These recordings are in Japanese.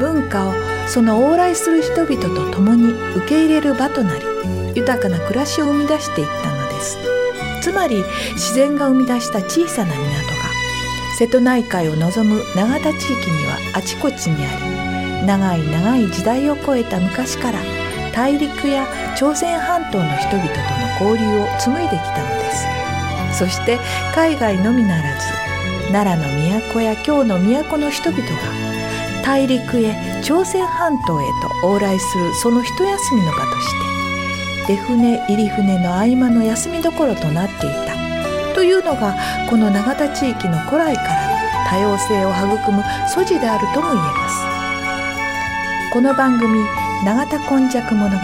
文化をその往来する人々と共に受け入れる場となり豊かな暮らしを生み出していったのです。つまり自然が生み出した小さな港が瀬戸内海を望む永田地域にはあちこちにあり長い長い時代を超えた昔から大陸や朝鮮半島の人々との交流を紡いできたのです。そして海外のみならず奈良の都や京の都の人々が大陸へ朝鮮半島へと往来するその一休みの場として出船入り船の合間の休みどころとなっていたというのがこの永田地域の古来からの多様性を育む素地であるとも言えます。この番組「永田今昔物語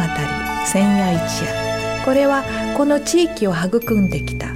千夜一夜」これはこの地域を育んできた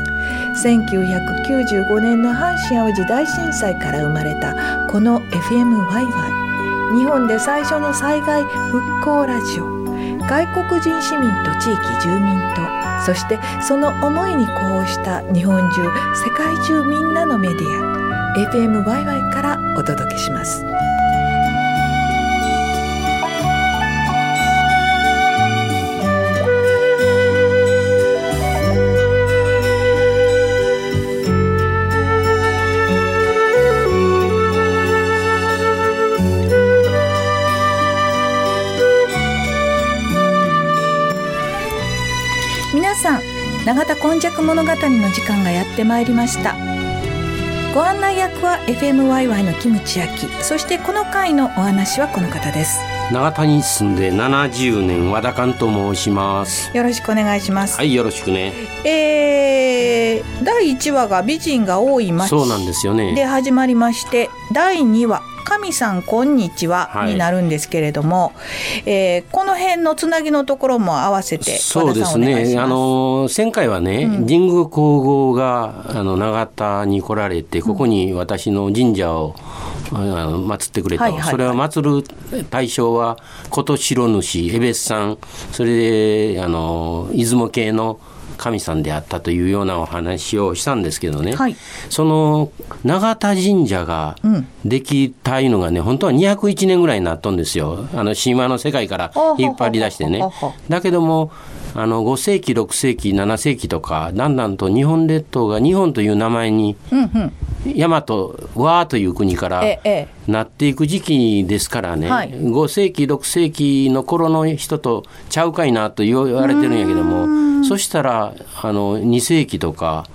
1995年の阪神・淡路大震災から生まれたこの FMYY 日本で最初の災害復興ラジオ。外国人市民と地域住民とそしてその思いに呼応した日本中世界中みんなのメディア。FMYY からお届けします。物語の時間がやってまいりました。ご案内役は FMYY のキムチ焼きそしてこの回のお話はこの方です。永田に住んで70年和田勘と申します。よろしくお願いします。はいよろしくね。えー、第1話が美人が多い町そうなんですよね。で始まりまして第2話神さんこんにちは、はい。になるんですけれども、えーこの辺のつなぎのところも合わせてそうですね。あの前回はね、神宮皇后があの永田に来られて、ここに私の神社を、あの祀ってくれと、はいはいはい。それを祀る対象は琴白主、江別さん、それであの出雲系の神さんであったというようなお話をしたんですけどね、はい。その永田神社がうんできたいのがね、本当は201年ぐらいになっとんですよ。あの神話の世界から引っ張り出してね。だけどもあの5世紀6世紀7世紀とかだんだんと日本列島が日本という名前にうんうん。大和和という国からええなっていく時期ですからね、はい。5世紀6世紀の頃の人とちゃうかいなと言われてるんやけどもそしたらあの2世紀とか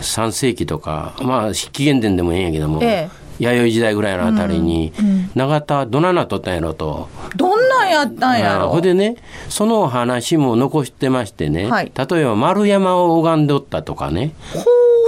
3世紀とかまあ紀元前でもええんやけども、え弥生時代ぐらいのあたりに、永田どないなっとったんやろと。どんなんやったんやろ？あほいでねその話も残してましてね、はい。例えば丸山を拝んでおったとかね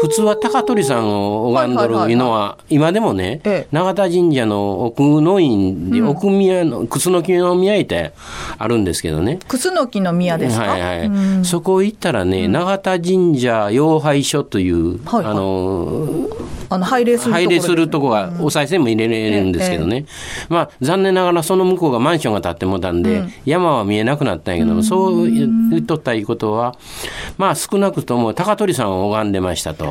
普通は高取さんを拝んどるいうのは今でもね、ええ。永田神社の奥の院で、奥宮の楠木の宮ってあるんですけどね。クスノキの宮ですか、はいはいそこ行ったらね、永田神社妖拝所という、はいはい。あのあの拝礼するするとこがお賽銭も入れれるんですけどね、まあ残念ながらその向こうがマンションが建ってもたんで、山は見えなくなったんやけども、そう言っとったいうことはまあ少なくとも高取さんを拝んでましたと。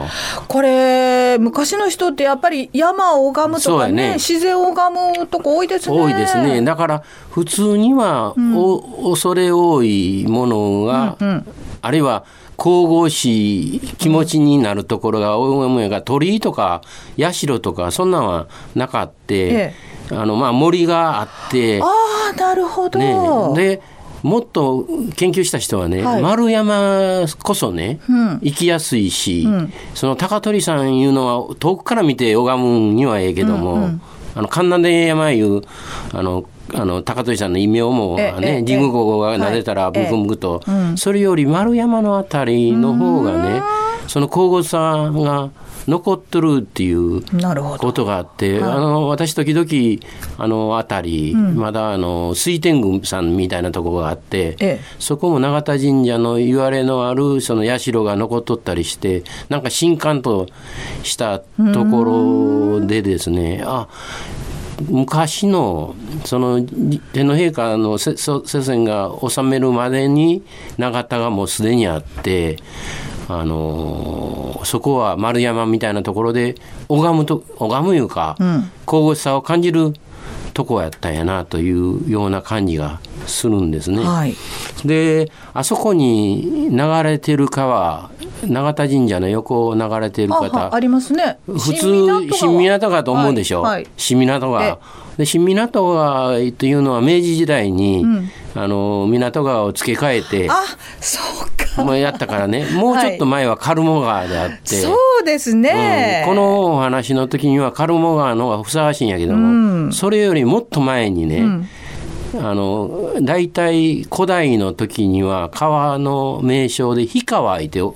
これ昔の人ってやっぱり山を拝むとかねね。自然を拝むとこ多いですね。多いですね。だから普通には、お恐れ多いものが、あるいは神々しい気持ちになるところが多いもんやが鳥居とか社とかそんなんはなかって、えあのまあ森があってああなるほど、ね、でもっと研究した人はね、はい。丸山こそね、うん。行きやすいし、その高取さんいうのは遠くから見て拝むにはええけども、あの神南で山いうあのあの高取さんの異名もねえ神宮公が撫でたらはいブクブクと、それより丸山のあたりの方がねその皇后さが残っとるっていうことがあって、あの私時々あの辺り、まだあの水天宮さんみたいなところがあって、ええ。そこも永田神社の言われのあるその社が残っとったりしてなんか新刊としたところでですねあ昔のその天皇陛下のせそ世遷が治めるまでに永田がもうすでにあって。あのそこは丸山みたいなところで拝むと拝むいうか、神々しさを感じるとこやったんやなというような感じがするんですね。はい。であそこに流れてる川永田神社の横を流れてるあ方はありますね。普通新港川。と思うでしょ、はいはい。新港川。で新港川というのは明治時代に、あの港川を付け替えてあそうかまあやったからね。もうちょっと前はカルモ川であって、そうですね、うん。このお話の時にはカルモ川の方がふさわしいんやけども、それよりもっと前にね、あの大体古代の時には川の名称で氷川いてお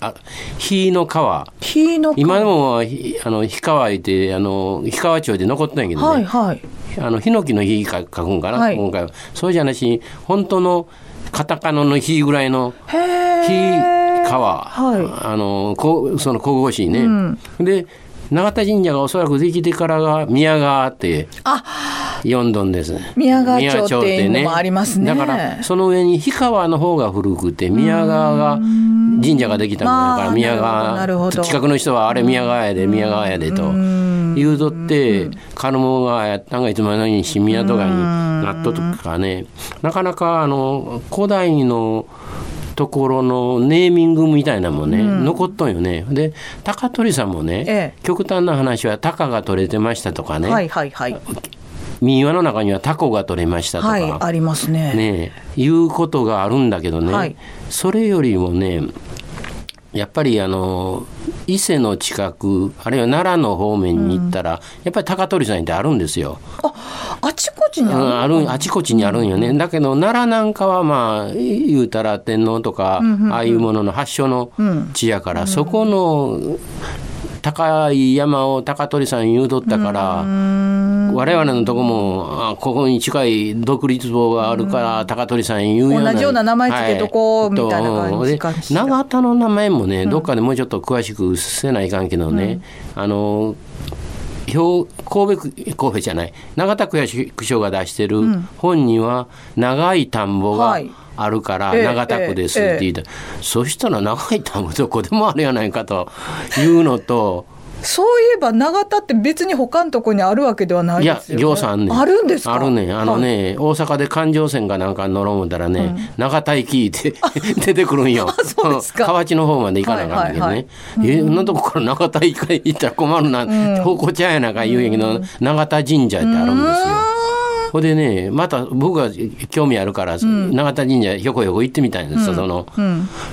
あ火の川。火の今でもひあの氷川いてあの氷川町で残ってないけどね、はいはい。あのヒノキの火か書くんかな、はい。今回は。そうじゃなし本当のカタカナの火ぐらいのへえ火川、はい。あのこうその神々しいね、で永田神社がおそらくできてからが宮川って呼んどんです。宮川町っていうのもありますね。だからその上に氷川の方が古くて宮川が神社ができたもんだからまあ宮川近くの人はあれ宮川やで宮川やでと言うとってカルモ川やったんがいつまでのに新港川になっととかね。なかなかあの古代のところのネーミングみたいなのもね、残っとんよね。で高取さんもね、ええ。極端な話は鷹が取れてましたとかね、はいはいはい。民話の中にはタコが取れましたとか、はいありますね。ねいうことがあるんだけどね、はい。それよりもねやっぱりあの伊勢の近くあるいは奈良の方面に行ったら、やっぱり高取さんってあるんですよ。あちこちにうんある、あるあちこちにあるんよね、だけど奈良なんかはまあ言うたら天皇とか、ああいうものの発祥の地やから、そこの高い山を高取さん言うとったから、我々のとこもあここに近い独立房があるから高取さん言うような同じような名前つけとこうみたいな感じでかしら長田の名前もね、どっかでもうちょっと詳しくせないかんけどね、あの兵神戸区神戸じゃない永田区役所が出してる本には長い田んぼがはい。あるからええ長田区ですって言った、そしたら長い田んぼどこでもあるやないかというのとそういえば永田って別に他のとこにあるわけではないいやですよ、ね、行さんあんね。んあるんですか？あるね。んあのね、大阪で環状線かなんか乗ろうたらね、長田駅って出てくるんよ。そうですか。河内の方まで行かなあかんけどね、はいえそん。なとこから長田駅行ったら困るな、方向ちゃうやなか言うんやけど、永田神社ってあるんですよ。ほんでねまた僕が興味あるから、永田神社ひょこひょこ行ってみたいんですよ、その、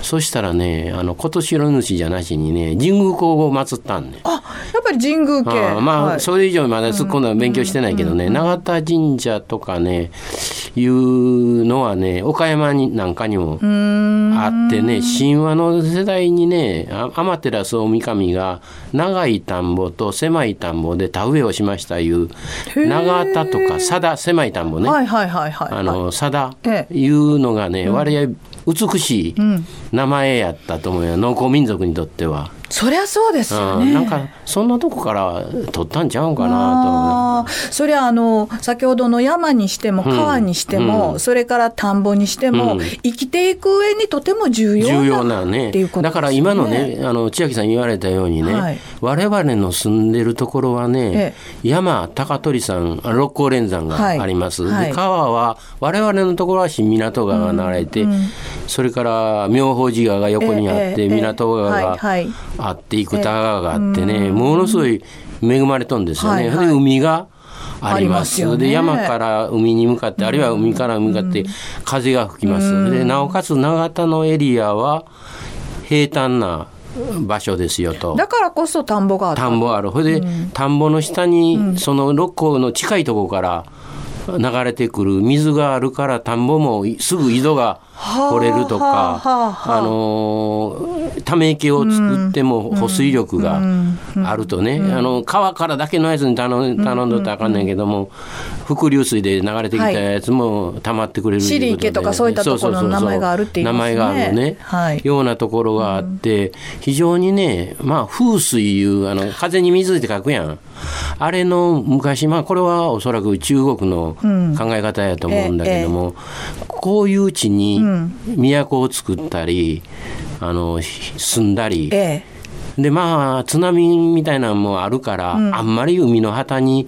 そしたらねあの今年の主じゃなしにね神宮皇后を祀ったんねあやっぱり神宮系ああまあ、はい。それ以上まだ突っ込んだ勉強してないけどね、永田神社とかねいうのはね岡山になんかにもあってね神話の世代にねあ天照大神が長い田んぼと狭い田んぼで田植えをしましたいう長田とか佐田狭い田んぼね、はいはいはいはいあの佐田ええ。いうのがね、割合美しい名前やったと思うよ。農耕民族にとっては。そりゃそうですよね。うん、なんかそんなとこから取ったんちゃうんかなと。そりゃあの先ほどの山にしても川にしても、うん、それから田んぼにしても、うん、生きていく上にとても重要な重要なね。ね。だから今のねあの千秋さん言われたようにね、はい、我々の住んでるところはね、ええ、山高取山六甲連山があります。はい、川は我々のところは新港川が流れて、それから妙法寺川が横にあって、え、港川が、はいあって生田川があってね、ものすごい恵まれとんですよね。はいはい、で海があります。ますで山から海に向かって、あるいは海から向かって風が吹きます。でなおかつ長田のエリアは平坦な場所ですよと。だからこそ田んぼがある。田んぼある。ほいで、うん、田んぼの下に、その六甲の近いところから流れてくる水があるから田んぼもすぐ井戸が掘れるとか、あのため池を作っても保水力があるとね、あの川からだけのやつに頼ん頼んどったらあかんねんけども、伏流水で流れてきたやつも溜まってくれるシリ池とかそういったところの名前があるっていう、名前があるね、はい、ようなところがあって、非常にねまあ風水いうあの風に水って書くやん。あれの昔まあこれはおそらく中国の考え方やと思うんだけども、こういう地に都を作ったり、あの住んだり、ええ。でまあ津波みたいなのもあるから、うん、あんまり海の旗に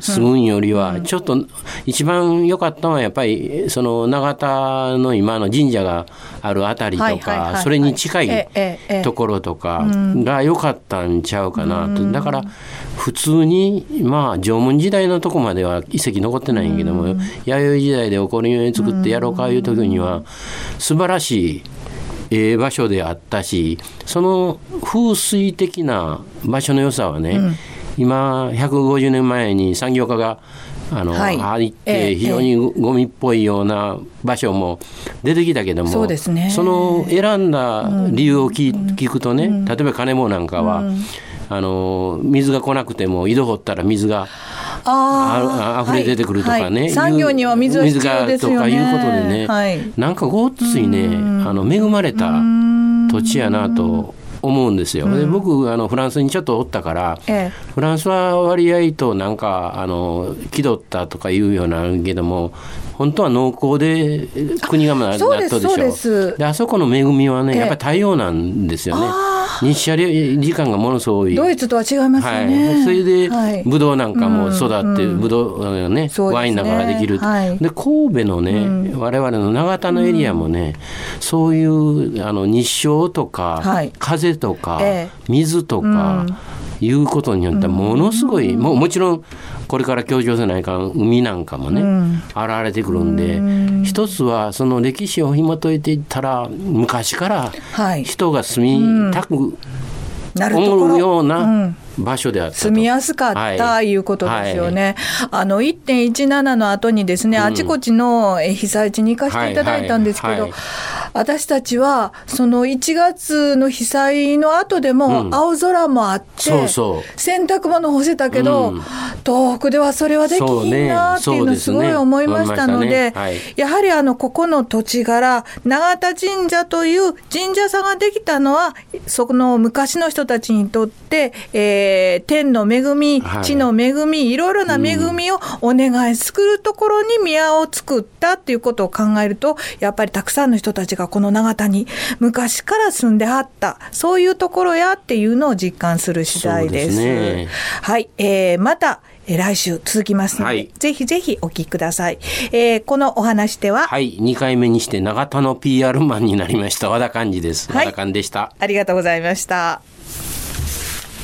住むんよりは、ちょっと一番良かったのはやっぱりその永田の今の神社があるあたりとか、それに近いところとかが良かったんちゃうかなと。だから普通にまあ縄文時代のとこまでは遺跡残ってないんやけども、弥生時代で起こるように作ってやろうかいう時には素晴らしいええ場所であったしその風水的な場所の良さはね、うん、今150年前に産業化があの、はい、入って非常にゴミっぽいような場所も出てきたけども、そうですね、その選んだ理由を聞,、聞くとね例えば金棒なんかは、あの水が来なくても井戸掘ったら水があ溢れ出てくるとかね、はい、産業には水は必要ですよね。とかいうことでね、はい、なんかごっついねあの恵まれた土地やなと思うんですよ。で僕あのフランスにちょっとおったから、ええ、フランスは割合となんかあの気取ったとかいうようなけども本当は農耕で国がなったでしょ。であそこの恵みはねやっぱり太陽なんですよね。日射時間がものすごい。ドイツとは違いますよね、はい、それでブドウなんかも育ってブドウね、ワインなんかができる、はい、で神戸のね、うん、我々の長田のエリアもね、うん、そういうあの日照とか、はい、風とか、ええ、水とか、うんいうことによってものすごい、もうもちろんこれから強調せないかん海なんかもね、現れてくるんで、一つはその歴史を紐解いていったら昔から人が住みたく思うような場所であった住みやすかった、はい、いうことですよね。はい、あの1.17の後にですね、うん、あちこちの被災地に行かせていただいたんですけど、私たちはその1月の被災の後でも青空もあって、うん、そうそう。洗濯物干せたけど、うん、東北ではそれはできひんなっていうのすごい思いましたので、ねね。はい、やはりあのここの土地柄永田神社という神社さんができたのはその昔の人たちにとって、えーえー、天の恵み、地の恵み、いろいろな恵みをお願いするところに宮を作ったっていうことを考えると、やっぱりたくさんの人たちがこの永田に昔から住んではった、そういうところやっていうのを実感する次第です。ですね、はい、えー、また、え来週続きますので、はい、ぜひぜひお聞きください。えー、このお話では。はい、2回目にして永田の PR マンになりました。和田寛治です。和田寛でした。ありがとうございました。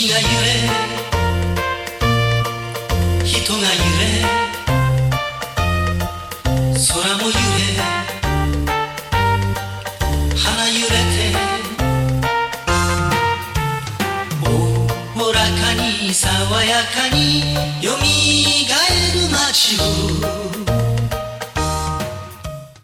街が揺れ人が揺れ空も揺れ花揺れておおらかに爽やかによみがえる街を